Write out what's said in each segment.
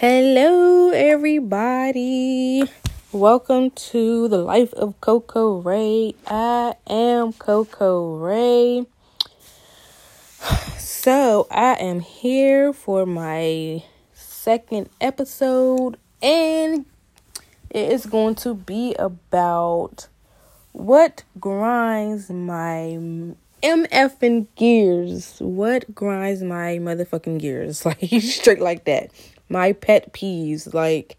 Hello, everybody. Welcome to the life of Coco Ray. I am Coco Ray. So, I am here for my second episode, and it is going to be about what grinds my MFing gears. What grinds my motherfucking gears? Like, straight like that. My pet peeves. Like,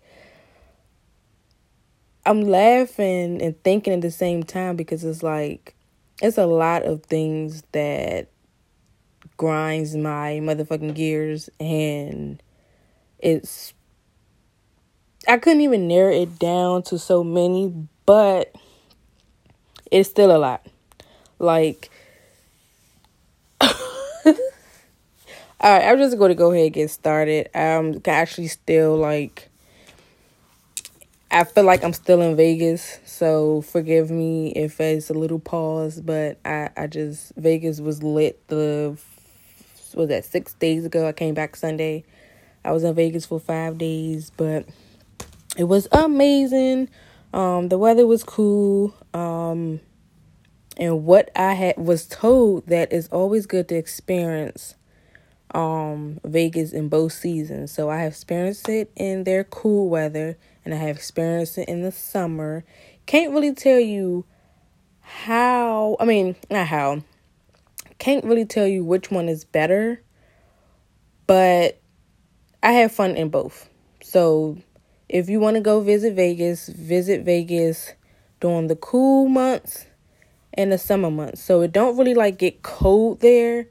I'm laughing and thinking at the same time because it's like, it's a lot of things that grinds my motherfucking gears and it's I couldn't even narrow it down to so many, but it's still a lot. Like All right, I'm just going to go ahead and get started. I'm actually still like, I feel like I'm still in Vegas, so forgive me if it's a little pause, but I, I just, Vegas was lit the, was that six days ago? I came back Sunday. I was in Vegas for five days, but it was amazing. Um, the weather was cool. Um, and what I had was told that it's always good to experience um Vegas in both seasons. So I have experienced it in their cool weather and I have experienced it in the summer. Can't really tell you how, I mean, not how. Can't really tell you which one is better, but I have fun in both. So if you want to go visit Vegas, visit Vegas during the cool months and the summer months. So it don't really like get cold there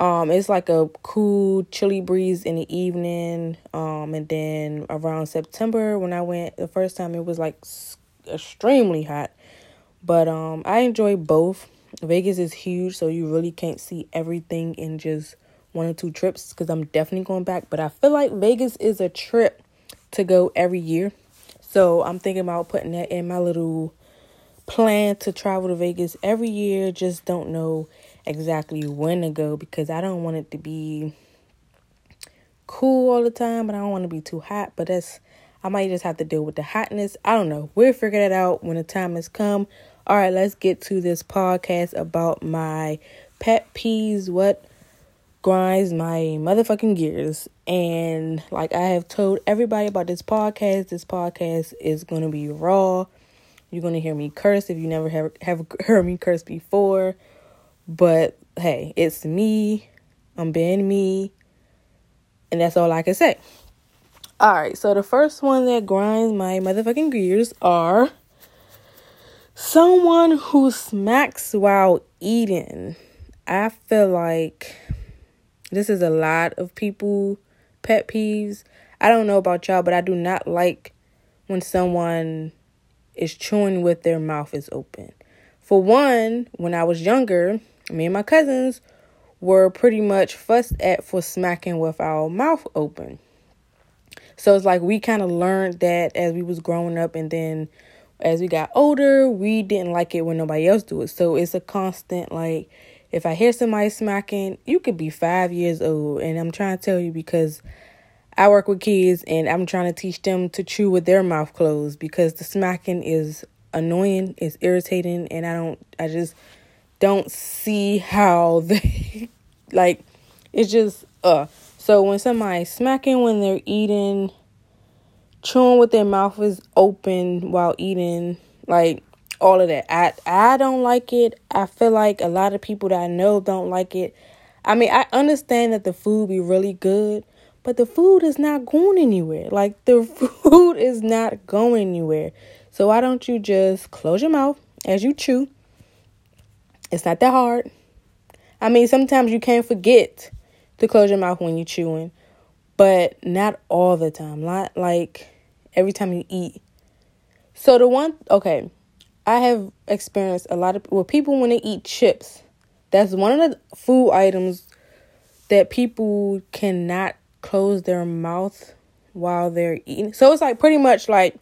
um, it's like a cool, chilly breeze in the evening. Um, and then around September when I went the first time, it was like extremely hot. But um, I enjoy both. Vegas is huge, so you really can't see everything in just one or two trips. Because I'm definitely going back, but I feel like Vegas is a trip to go every year. So I'm thinking about putting that in my little plan to travel to Vegas every year. Just don't know exactly when to go because I don't want it to be cool all the time, but I don't want to be too hot. But that's I might just have to deal with the hotness. I don't know. We'll figure that out when the time has come. All right, let's get to this podcast about my pet peeves. What grinds my motherfucking gears. And like I have told everybody about this podcast, this podcast is going to be raw. You're going to hear me curse if you never have, have heard me curse before. But hey, it's me. I'm being me. And that's all I can say. Alright, so the first one that grinds my motherfucking gears are someone who smacks while eating. I feel like this is a lot of people pet peeves. I don't know about y'all, but I do not like when someone is chewing with their mouth is open. For one, when I was younger, me and my cousins were pretty much fussed at for smacking with our mouth open. So it's like we kind of learned that as we was growing up and then as we got older, we didn't like it when nobody else do it. So it's a constant like if I hear somebody smacking, you could be 5 years old and I'm trying to tell you because I work with kids and I'm trying to teach them to chew with their mouth closed because the smacking is annoying, it's irritating and I don't I just don't see how they like it's just uh. So when somebody's smacking when they're eating chewing with their mouth is open while eating like all of that. I i don't like it. I feel like a lot of people that i know don't like it. I mean i understand that the food be really good but the food is not going anywhere. Like the food is not going anywhere. So why don't you just close your mouth as you chew it's not that hard. I mean, sometimes you can't forget to close your mouth when you're chewing, but not all the time. Not like every time you eat. So the one, okay, I have experienced a lot of well, people when they eat chips. That's one of the food items that people cannot close their mouth while they're eating. So it's like pretty much like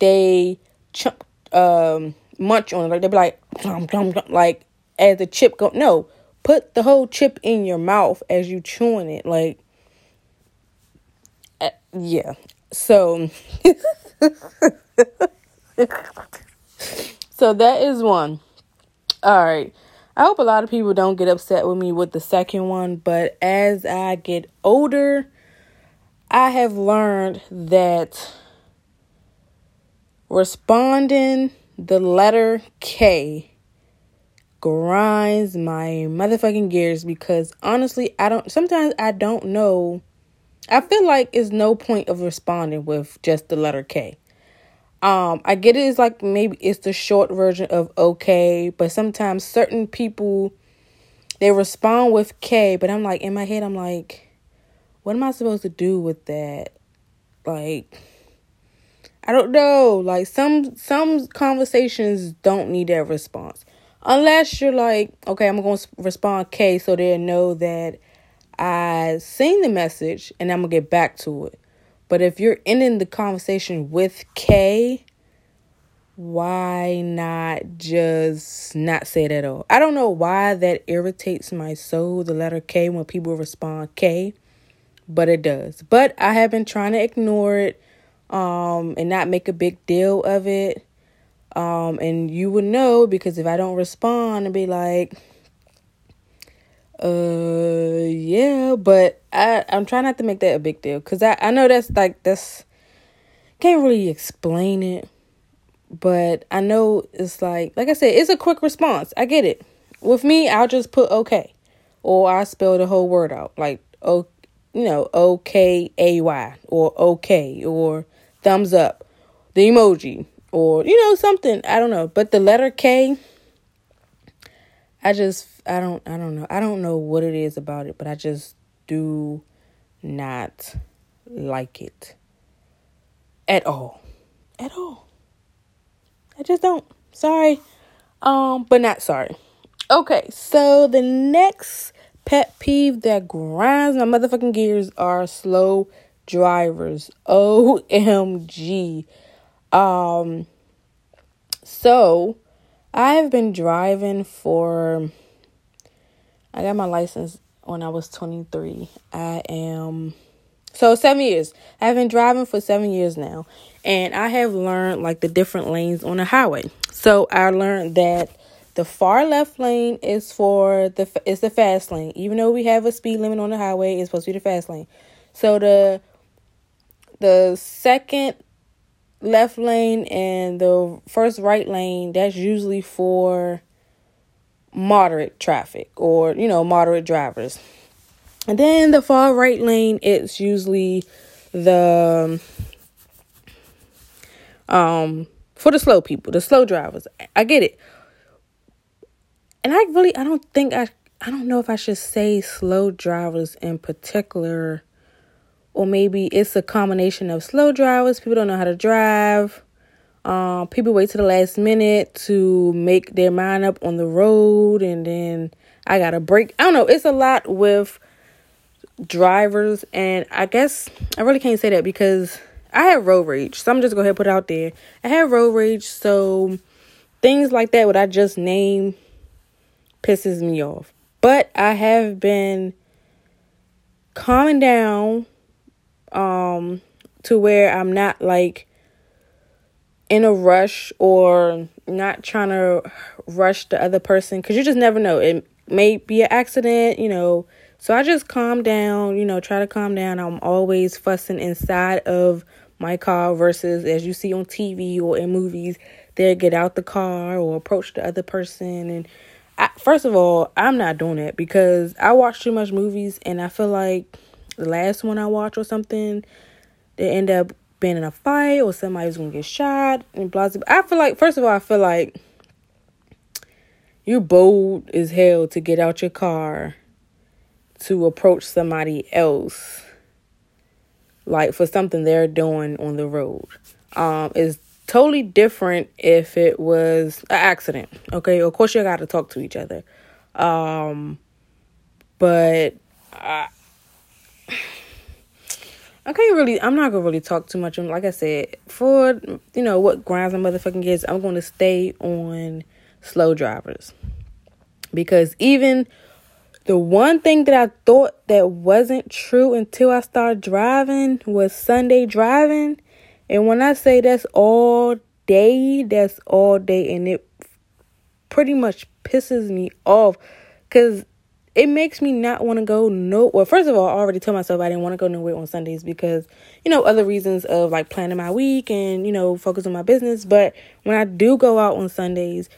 they ch- um munch on it. Like they be like, like as the chip go. No, put the whole chip in your mouth as you chewing it. Like uh, yeah. So So that is one. All right. I hope a lot of people don't get upset with me with the second one, but as I get older, I have learned that responding the letter K grinds my motherfucking gears because honestly, I don't sometimes I don't know. I feel like it's no point of responding with just the letter K. Um, I get it is like maybe it's the short version of okay, but sometimes certain people they respond with K, but I'm like in my head I'm like, what am I supposed to do with that? Like I don't know. Like some some conversations don't need that response. Unless you're like, okay, I'm going to respond K so they know that I seen the message and I'm going to get back to it. But if you're ending the conversation with K, why not just not say it at all? I don't know why that irritates my soul, the letter K, when people respond K, but it does. But I have been trying to ignore it um, and not make a big deal of it. Um, and you would know because if I don't respond and be like, uh, yeah, but I I'm trying not to make that a big deal because I I know that's like that's can't really explain it, but I know it's like like I said, it's a quick response. I get it. With me, I'll just put okay, or I spell the whole word out like oh, you know, O K A Y or okay or thumbs up, the emoji or you know something. I don't know, but the letter K. I just I don't I don't know. I don't know what it is about it, but I just do not like it at all. At all. I just don't. Sorry. Um, but not sorry. Okay, so the next pet peeve that grinds my motherfucking gears are slow drivers. OMG. Um so I have been driving for I got my license when I was 23. I am so 7 years. I've been driving for 7 years now and I have learned like the different lanes on the highway. So I learned that the far left lane is for the it's the fast lane. Even though we have a speed limit on the highway, it's supposed to be the fast lane. So the the second left lane and the first right lane, that's usually for moderate traffic or, you know, moderate drivers. And then the far right lane, it's usually the um for the slow people, the slow drivers. I get it. And I really I don't think I I don't know if I should say slow drivers in particular or maybe it's a combination of slow drivers, people don't know how to drive. Um, people wait to the last minute to make their mind up on the road, and then I got to brake. I don't know. It's a lot with drivers, and I guess I really can't say that because I have road rage. So I'm just gonna put it out there. I have road rage, so things like that, what I just named, pisses me off. But I have been calming down um to where I'm not like in a rush or not trying to rush the other person cuz you just never know. It may be an accident you know. So I just calm down you know try to calm down. I'm always fussing inside of my car versus as you see on TV or in movies they get out the car or approach the other person. And I, first of all I'm not doing it because I watch too much movies and I feel like the last one I watched or something, they end up being in a fight or somebody's gonna get shot and blah, blah. I feel like first of all, I feel like you're bold as hell to get out your car to approach somebody else like for something they're doing on the road. Um is totally different if it was an accident. Okay, of course you got to talk to each other. Um but I, I can't really. I'm not gonna really talk too much on. Like I said, for you know what grinds my motherfucking gears, I'm gonna stay on slow drivers because even The one thing that I thought that wasn't true until I started driving was Sunday driving. And when I say that's all day, that's all day. And it pretty much pisses me off because it makes me not want to go no well first of all i already told myself i didn't want to go nowhere on sundays because you know other reasons of like planning my week and you know focus on my business. But when i do go out on sundays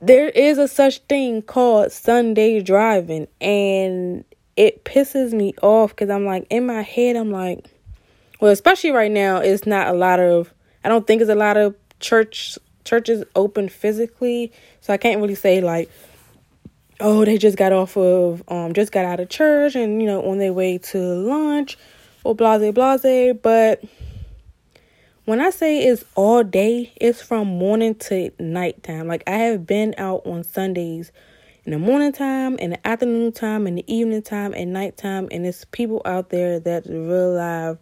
there is a such thing called sunday driving and it pisses me off because i'm like in my head i'm like well especially right now it's not a lot of i don't think it's a lot of church churches open physically. So i can't really say like oh, they just got off of, um, just got out of church and, you know, on their way to lunch or blase, blase. But when I say it's all day, it's from morning to nighttime. Like I have been out on Sundays in the morning time, in the afternoon time, in the evening time, and nighttime. And it's people out there that real live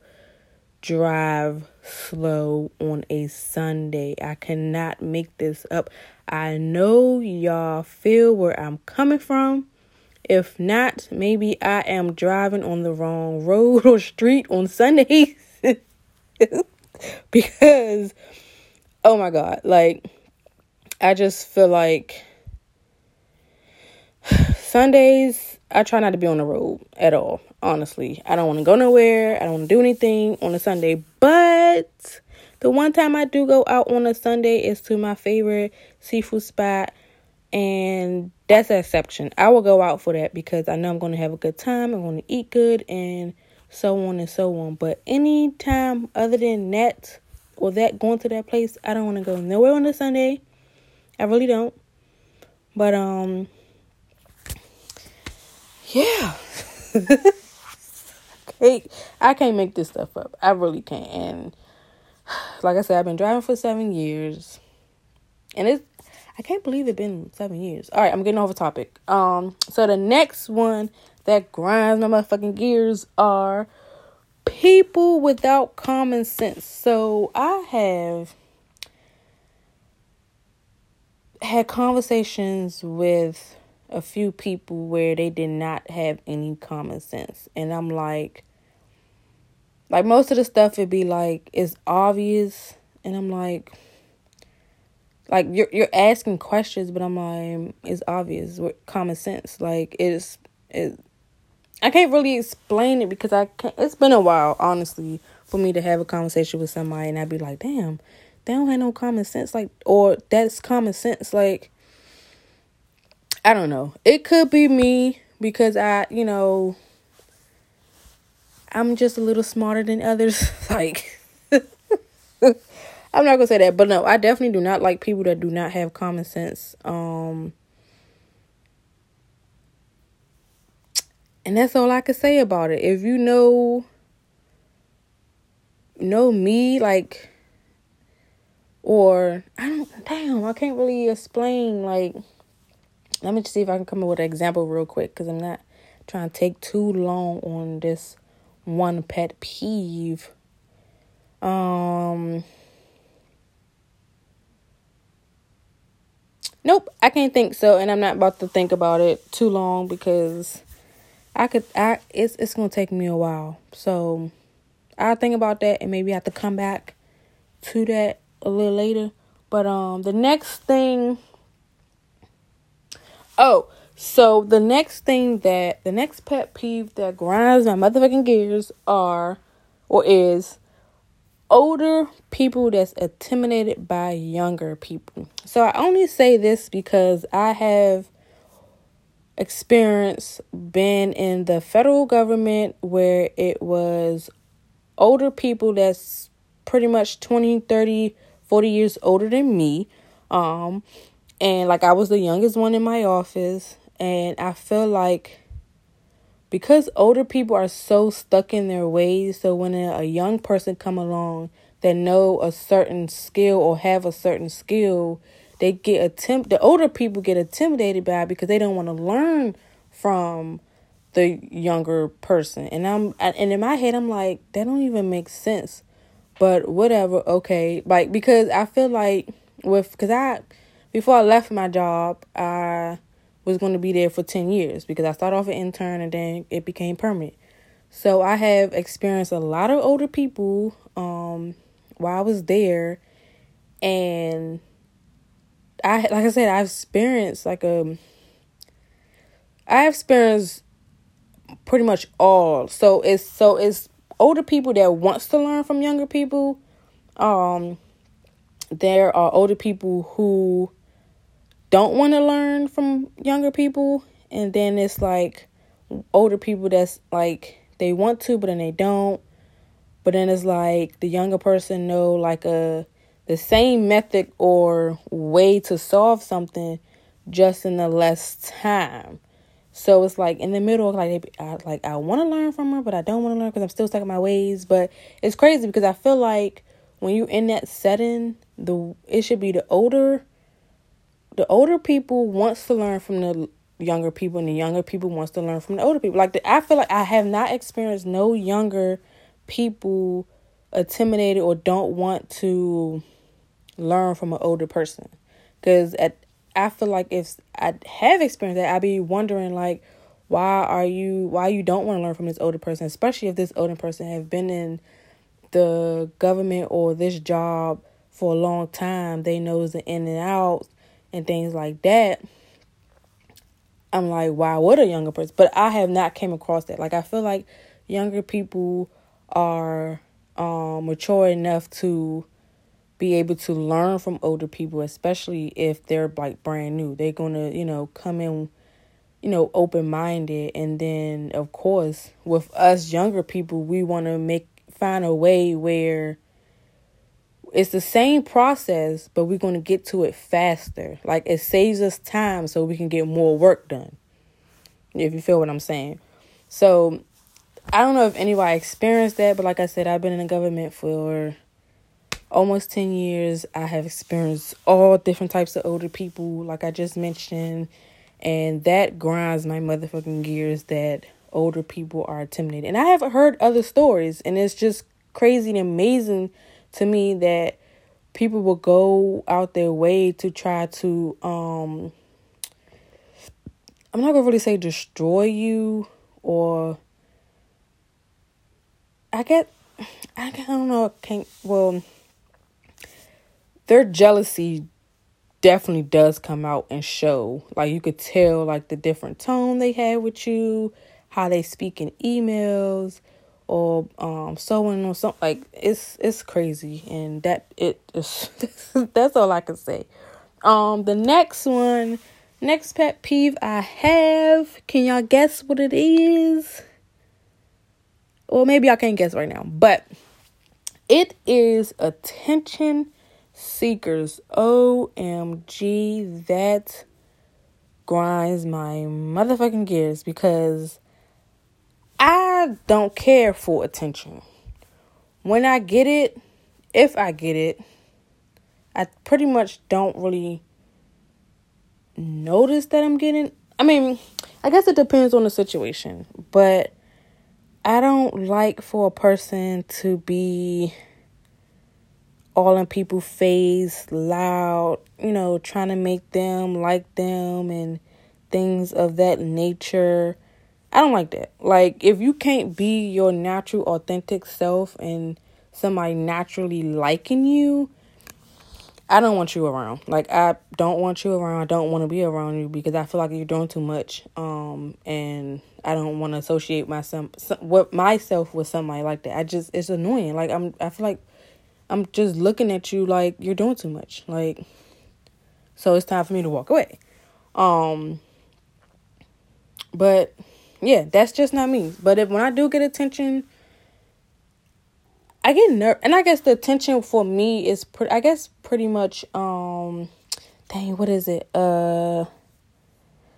drive slow on a Sunday. I cannot make this up. I know y'all feel where I'm coming from. If not, maybe I am driving on the wrong road or street on Sundays. because, oh my God, like, I just feel like Sundays, I try not to be on the road at all, honestly. I don't want to go nowhere. I don't want to do anything on a Sunday. But the one time I do go out on a Sunday is to my favorite seafood spot, and that's an exception. I will go out for that because I know I'm going to have a good time. I'm going to eat good, and so on and so on. But any time other than that or that going to that place, I don't want to go nowhere on a Sunday. I really don't. But um, yeah. I can't make this stuff up. I really can't. And like I said, I've been driving for seven years, and it's I can't believe it's been seven years. All right, I'm getting off a topic. Um, so the next one that grinds my motherfucking gears are people without common sense. So I have had conversations with a few people where they did not have any common sense, and I'm like like most of the stuff it'd be like it's obvious and I'm like like you're you're asking questions but I'm like it's obvious with common sense. Like it's it I can't really explain it because I can't it's been a while, honestly, for me to have a conversation with somebody and I'd be like, damn, they don't have no common sense like or that's common sense like I don't know. It could be me because I, you know, I'm just a little smarter than others. like, I'm not gonna say that, but no, I definitely do not like people that do not have common sense. Um, and that's all I could say about it. If you know, know me, like, or I don't, damn, I can't really explain. Like, let me just see if I can come up with an example real quick because I'm not trying to take too long on this one pet peeve. Um Nope, I can't think so and I'm not about to think about it too long because I could I it's it's going to take me a while. So I'll think about that and maybe I have to come back to that a little later. But um the next thing Oh, so the next thing that the next pet peeve that grinds my motherfucking gears are or is older people that's intimidated by younger people. So I only say this because I have experience been in the federal government where it was older people that's pretty much 20, 30, 40 years older than me. Um and like I was the youngest one in my office and I feel like because older people are so stuck in their ways, so when a, young person come along that know a certain skill or have a certain skill, they get attempt the older people get intimidated by because they don't want to learn from the younger person. And I'm and in my head I'm like that don't even make sense. But whatever, okay. Like because I feel like with cuz I before I left my job, I was going to be there for 10 years because I started off an intern and then it became permanent. So I have experienced a lot of older people um, while I was there and I like I said I've experienced like a um, I experienced pretty much all. So it's so it's older people that wants to learn from younger people. Um there are older people who don't want to learn from younger people. And then it's like older people that's like they want to but then they don't. But then it's like the younger person know like a the same method or way to solve something just in a less time. So it's like in the middle like I, like I want to learn from her but I don't want to learn because I'm still stuck in my ways. But it's crazy because I feel like when you're in that setting the it should be the older the older people wants to learn from the younger people and the younger people wants to learn from the older people. Like the, i feel like i have not experienced no younger people intimidated or don't want to learn from an older person. Because at i feel like if i have experienced that i'd be wondering like why are you why you don't want to learn from this older person especially if this older person have been in the government or this job for a long time. They knows the in and out and things like that i'm like why would a younger person. But i have not came across that. Like i feel like younger people are um, mature enough to be able to learn from older people especially if they're like brand new. They're gonna you know come in you know open minded and then of course with us younger people we want to make find a way where it's the same process, but we're going to get to it faster. Like it saves us time so we can get more work done. If you feel what I'm saying. So I don't know if anybody experienced that, but like I said, I've been in the government for almost 10 years. I have experienced all different types of older people, like I just mentioned. And that grinds my motherfucking gears that older people are intimidated. And I have heard other stories, and it's just crazy and amazing to me that people will go out their way to try to um I'm not gonna really say destroy you or I get I don't know can't well their jealousy definitely does come out and show. Like you could tell like the different tone they had with you, how they speak in emails, or um sewing or something like it's it's crazy and that it is that's all I can say. Um the next one, next pet peeve I have, can y'all guess what it is? Well, maybe I can't guess right now, but it is attention seekers. OMG, that grinds my motherfucking gears because I don't care for attention. When I get it, if I get it, I pretty much don't really notice that I'm getting. I mean, I guess it depends on the situation, but I don't like for a person to be all in people's face, loud, you know, trying to make them like them and things of that nature. I don't like that. Like, if you can't be your natural, authentic self and somebody naturally liking you, I don't want you around. Like, I don't want you around. I don't want to be around you because I feel like you're doing too much. Um, and I don't want to associate myself, what myself with somebody like that. I just, it's annoying. Like, I'm, I feel like I'm just looking at you like you're doing too much. Like, so it's time for me to walk away. Um, but yeah, that's just not me. But if when I do get attention, I get nerve, and I guess the attention for me is pretty. I guess pretty much. Um, dang, what is it? Uh,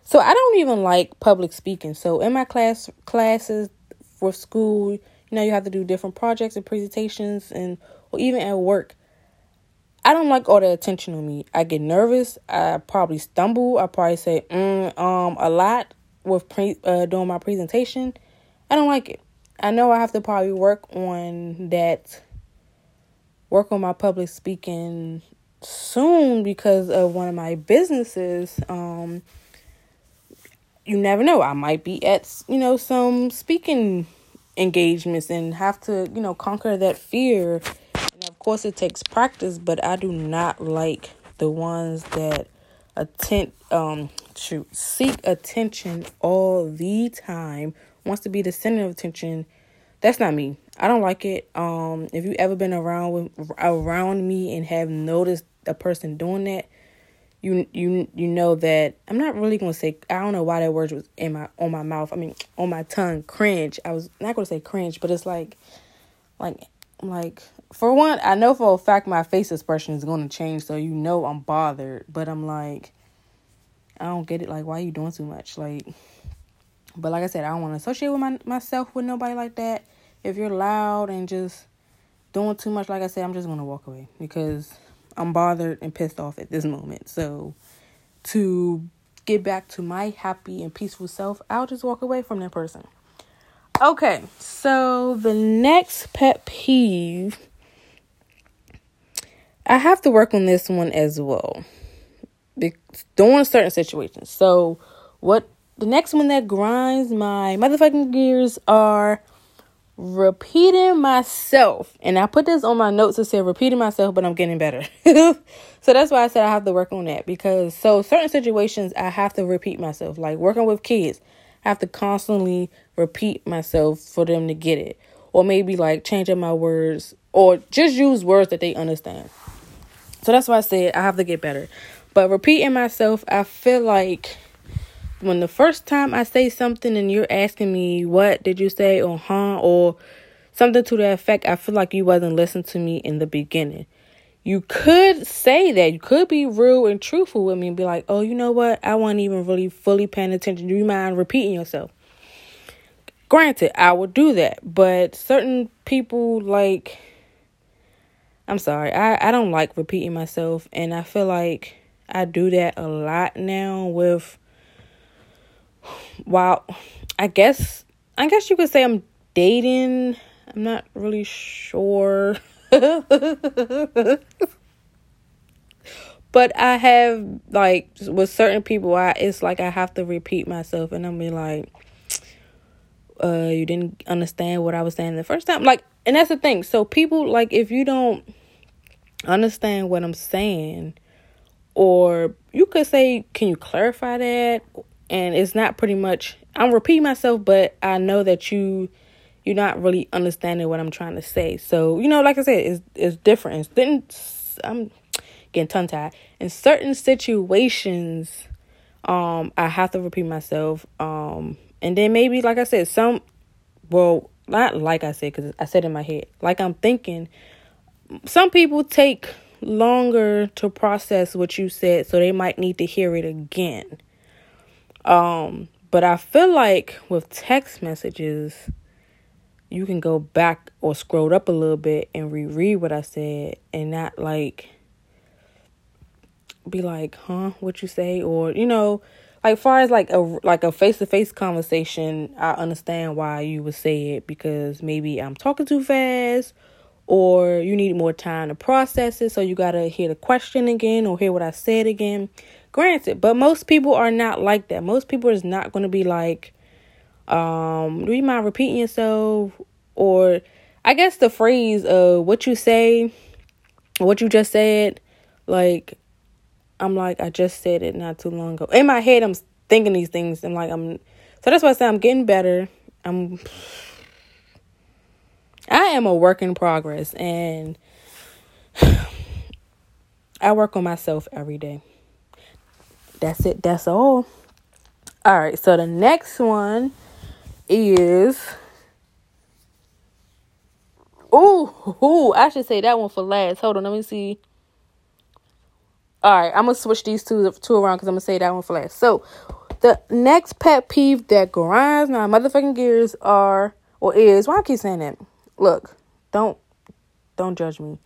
so I don't even like public speaking. So in my class classes for school, you know, you have to do different projects and presentations, and or even at work. I don't like all the attention on me. I get nervous. I probably stumble. I probably say mm, um a lot with pre- uh, doing my presentation. I don't like it. I know I have to probably work on that, work on my public speaking soon because of one of my businesses. Um, you never know. I might be at, you know, some speaking engagements and have to, you know, conquer that fear. And of course, it takes practice, but I do not like the ones that attempt, um, shoot, seek attention all the time, wants to be the center of attention. That's not me. I don't like it. Um, if you ever been around with around me and have noticed a person doing that, you you you know that I'm not really gonna say I don't know why that word was in my on my mouth. I mean on my tongue. Cringe. I was not gonna say cringe, but it's like like like for one, I know for a fact my face expression is gonna change, so you know I'm bothered. But I'm like, I don't get it. Like, why are you doing too much? Like, but like I said, I don't want to associate with my myself with nobody like that. If you're loud and just doing too much, like I said, I'm just gonna walk away because I'm bothered and pissed off at this moment. So to get back to my happy and peaceful self, I'll just walk away from that person. Okay, so the next pet peeve, I have to work on this one as well. Doing certain situations. So, what the next one that grinds my motherfucking gears are repeating myself. And I put this on my notes to say repeating myself, but I'm getting better. so that's why I said I have to work on that because so certain situations I have to repeat myself. Like working with kids, I have to constantly repeat myself for them to get it. Or maybe like changing my words or just use words that they understand. So that's why I said I have to get better. But repeating myself, I feel like when the first time I say something and you're asking me what did you say or huh or something to that effect, I feel like you wasn't listening to me in the beginning. You could say that. You could be real and truthful with me and be like, oh, you know what? I wasn't even really fully paying attention. Do you mind repeating yourself? Granted, I would do that. But certain people like I'm sorry, I, I don't like repeating myself and I feel like I do that a lot now with while I guess I guess you could say I'm dating. I'm not really sure. but I have like with certain people I it's like I have to repeat myself and I'm be like uh you didn't understand what I was saying the first time. Like and that's the thing. So people like if you don't understand what I'm saying or you could say can you clarify that and it's not pretty much I'm repeating myself, but I know that you you're not really understanding what I'm trying to say. So, you know, like I said, it's it's different. It's, I'm getting tongue tied. In certain situations, um, I have to repeat myself. Um, and then maybe, like I said, some, well, not like I said, because I said in my head, like I'm thinking, some people take longer to process what you said, so they might need to hear it again. Um, but I feel like with text messages, you can go back or scroll up a little bit and reread what I said and not like be like, huh, what you say? Or, you know, like far as like a like a face to face conversation, I understand why you would say it because maybe I'm talking too fast or you need more time to process it, so you gotta hear the question again or hear what I said again. Granted, but most people are not like that. Most people is not going to be like, um, do you mind repeating yourself? Or I guess the phrase of what you say, what you just said, like, I'm like, I just said it not too long ago. In my head, I'm thinking these things. and like, I'm, so that's why I say I'm getting better. I'm, I am a work in progress and I work on myself every day that's it. That's all. All right. So the next one is. Ooh, I should say that one for last. Hold on, let me see. All right, I'm gonna switch these two two around because I'm gonna say that one for last. So, the next pet peeve that grinds my motherfucking gears are or is why I keep saying that. Look, don't don't judge me.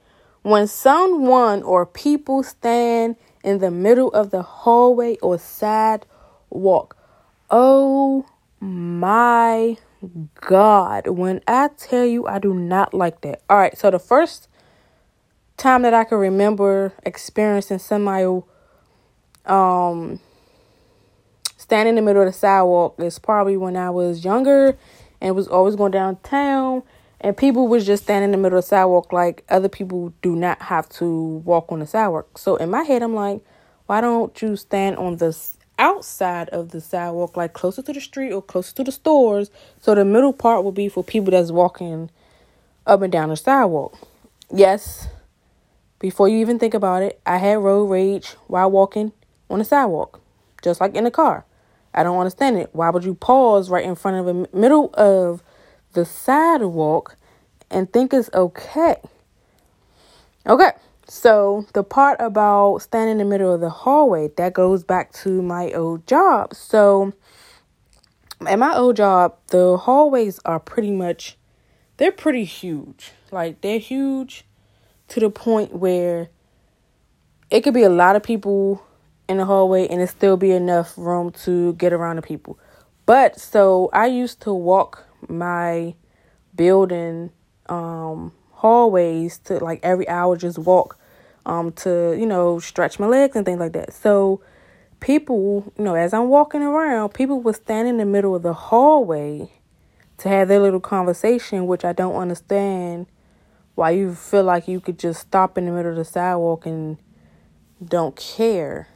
When someone or people stand in the middle of the hallway or sidewalk. Oh my God. When I tell you, I do not like that. All right, so the first time that I can remember experiencing somebody um stand in the middle of the sidewalk is probably when I was younger and was always going downtown and people was just standing in the middle of the sidewalk like other people do not have to walk on the sidewalk. So in my head I'm like, why don't you stand on the outside of the sidewalk, like closer to the street or closer to the stores? So the middle part will be for people that's walking up and down the sidewalk. Yes, before you even think about it, I had road rage while walking on the sidewalk, just like in the car. I don't understand it. Why would you pause right in front of the middle of the sidewalk and think it's okay? Okay, so the part about standing in the middle of the hallway that goes back to my old job. So at my old job, the hallways are pretty much they're pretty huge. Like they're huge to the point where it could be a lot of people in the hallway and it still be enough room to get around the people. But so I used to walk my building um hallways to like every hour just walk um to, you know, stretch my legs and things like that. So people, you know, as I'm walking around, people would stand in the middle of the hallway to have their little conversation, which I don't understand why you feel like you could just stop in the middle of the sidewalk and don't care.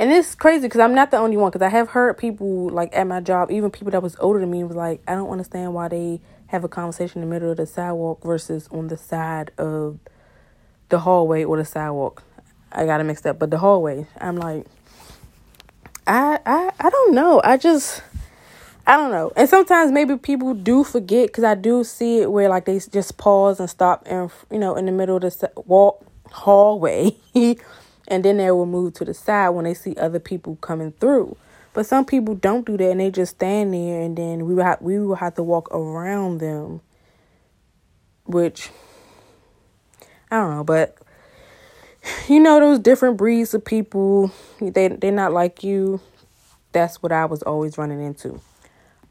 And it's crazy because I'm not the only one. Because I have heard people like at my job, even people that was older than me, was like, I don't understand why they have a conversation in the middle of the sidewalk versus on the side of the hallway or the sidewalk. I got it mixed up, but the hallway. I'm like, I I I don't know. I just I don't know. And sometimes maybe people do forget because I do see it where like they just pause and stop and you know in the middle of the walk hallway and then they will move to the side when they see other people coming through. But some people don't do that and they just stand there and then we will have, we will have to walk around them which I don't know, but you know those different breeds of people, they they're not like you. That's what I was always running into.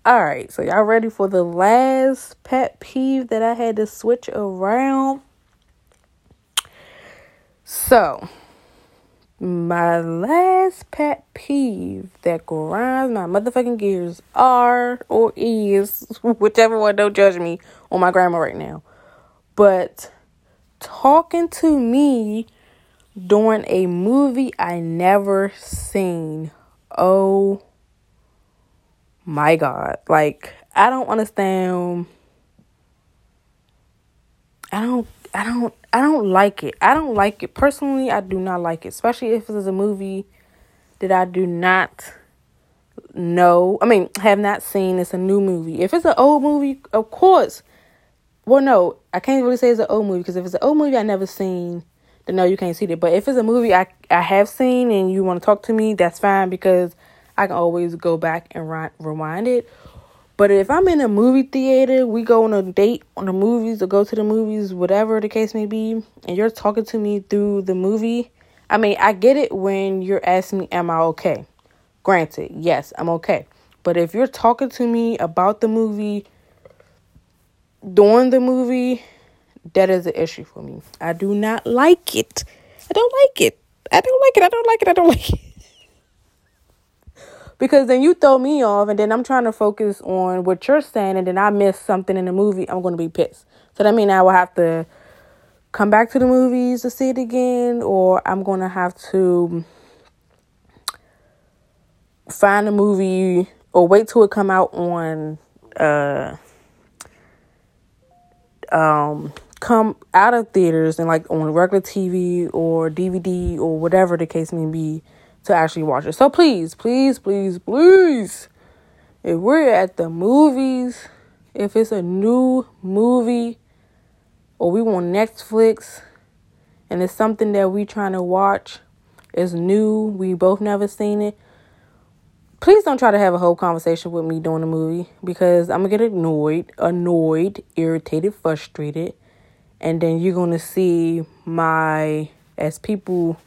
All right, so y'all ready for the last pet peeve that I had to switch around? So, my last pet peeve that grinds my motherfucking gears are or is whichever one. Don't judge me on my grammar right now, but talking to me during a movie I never seen. Oh my God. Like, I don't understand. I don't, I don't, I don't like it. I don't like it. Personally, I do not like it. Especially if it's a movie that I do not know. I mean, have not seen. It's a new movie. If it's an old movie, of course. Well, no, I can't really say it's an old movie because if it's an old movie I never seen, then no, you can't see it. But if it's a movie I I have seen and you want to talk to me, that's fine because I can always go back and rewind it. But if I'm in a movie theater, we go on a date on the movies or go to the movies, whatever the case may be, and you're talking to me through the movie. I mean, I get it when you're asking me, Am I okay? Granted, yes, I'm okay. But if you're talking to me about the movie during the movie, that is an issue for me. I do not like it. I don't like it. I don't like it. I don't like it. I don't like it because then you throw me off and then I'm trying to focus on what you're saying and then I miss something in the movie, I'm going to be pissed. So that means I will have to come back to the movies to see it again or I'm going to have to find a movie or wait till it come out on uh um come out of theaters and like on regular TV or DVD or whatever the case may be to actually watch it. So please, please, please, please, if we're at the movies, if it's a new movie or we want Netflix and it's something that we're trying to watch, it's new, we both never seen it. Please don't try to have a whole conversation with me during the movie because I'm gonna get annoyed, annoyed, irritated, frustrated, and then you're gonna see my as people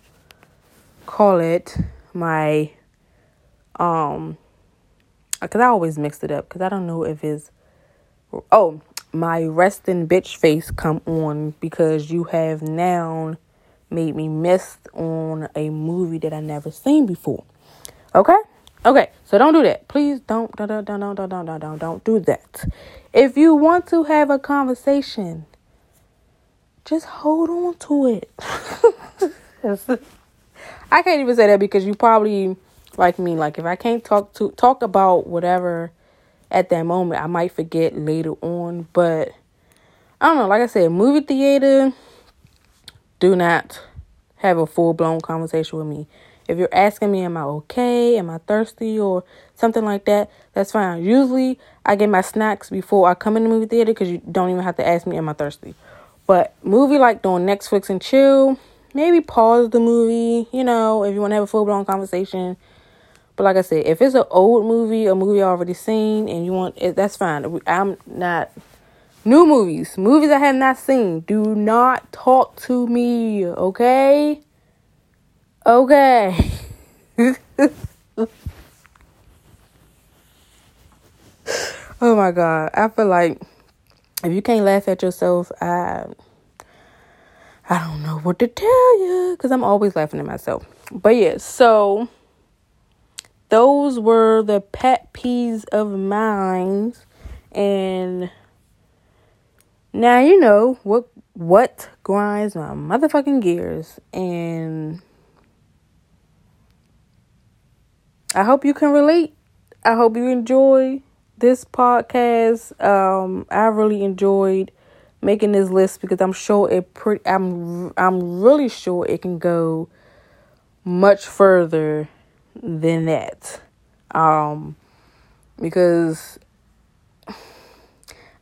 call it my um because I always mixed it up because I don't know if it's oh my resting bitch face come on because you have now made me miss on a movie that I never seen before. Okay? Okay, so don't do that. Please don't don't don't don't don't don't don't don't don't do that. If you want to have a conversation, just hold on to it. I can't even say that because you probably like me. Like if I can't talk to talk about whatever at that moment, I might forget later on. But I don't know. Like I said, movie theater. Do not have a full blown conversation with me. If you're asking me, am I okay? Am I thirsty or something like that? That's fine. Usually, I get my snacks before I come in the movie theater because you don't even have to ask me, am I thirsty? But movie like doing Netflix and chill, maybe pause the movie, you know, if you want to have a full blown conversation. But like I said, if it's an old movie, a movie I already seen, and you want it, that's fine. I'm not new movies, movies I have not seen. Do not talk to me, okay? Okay. oh my god, I feel like if you can't laugh at yourself, I I don't know what to tell you because I'm always laughing at myself. But yeah, so those were the pet peeves of mine, and now you know what what grinds my motherfucking gears, and I hope you can relate. I hope you enjoy this podcast. Um, I really enjoyed making this list because I'm sure it pretty I'm I'm really sure it can go much further than that. Um because I'm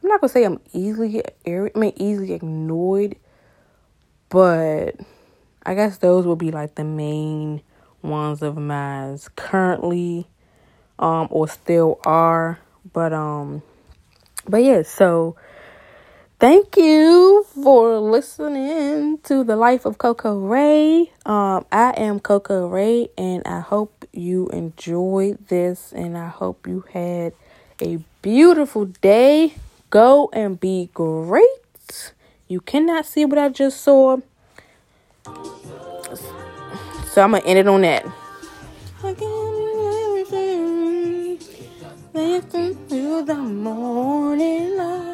not gonna say I'm easily I mean easily ignored, but I guess those would be like the main ones of mine currently um or still are but um but yeah so thank you for listening to the life of coco ray. Um i am coco ray and i hope you enjoyed this and i hope you had a beautiful day. Go and be great. You cannot see what i just saw. So I'm gonna end it on that. through the morning light,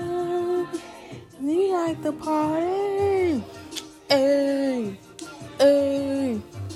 you like the party. Hey, hey.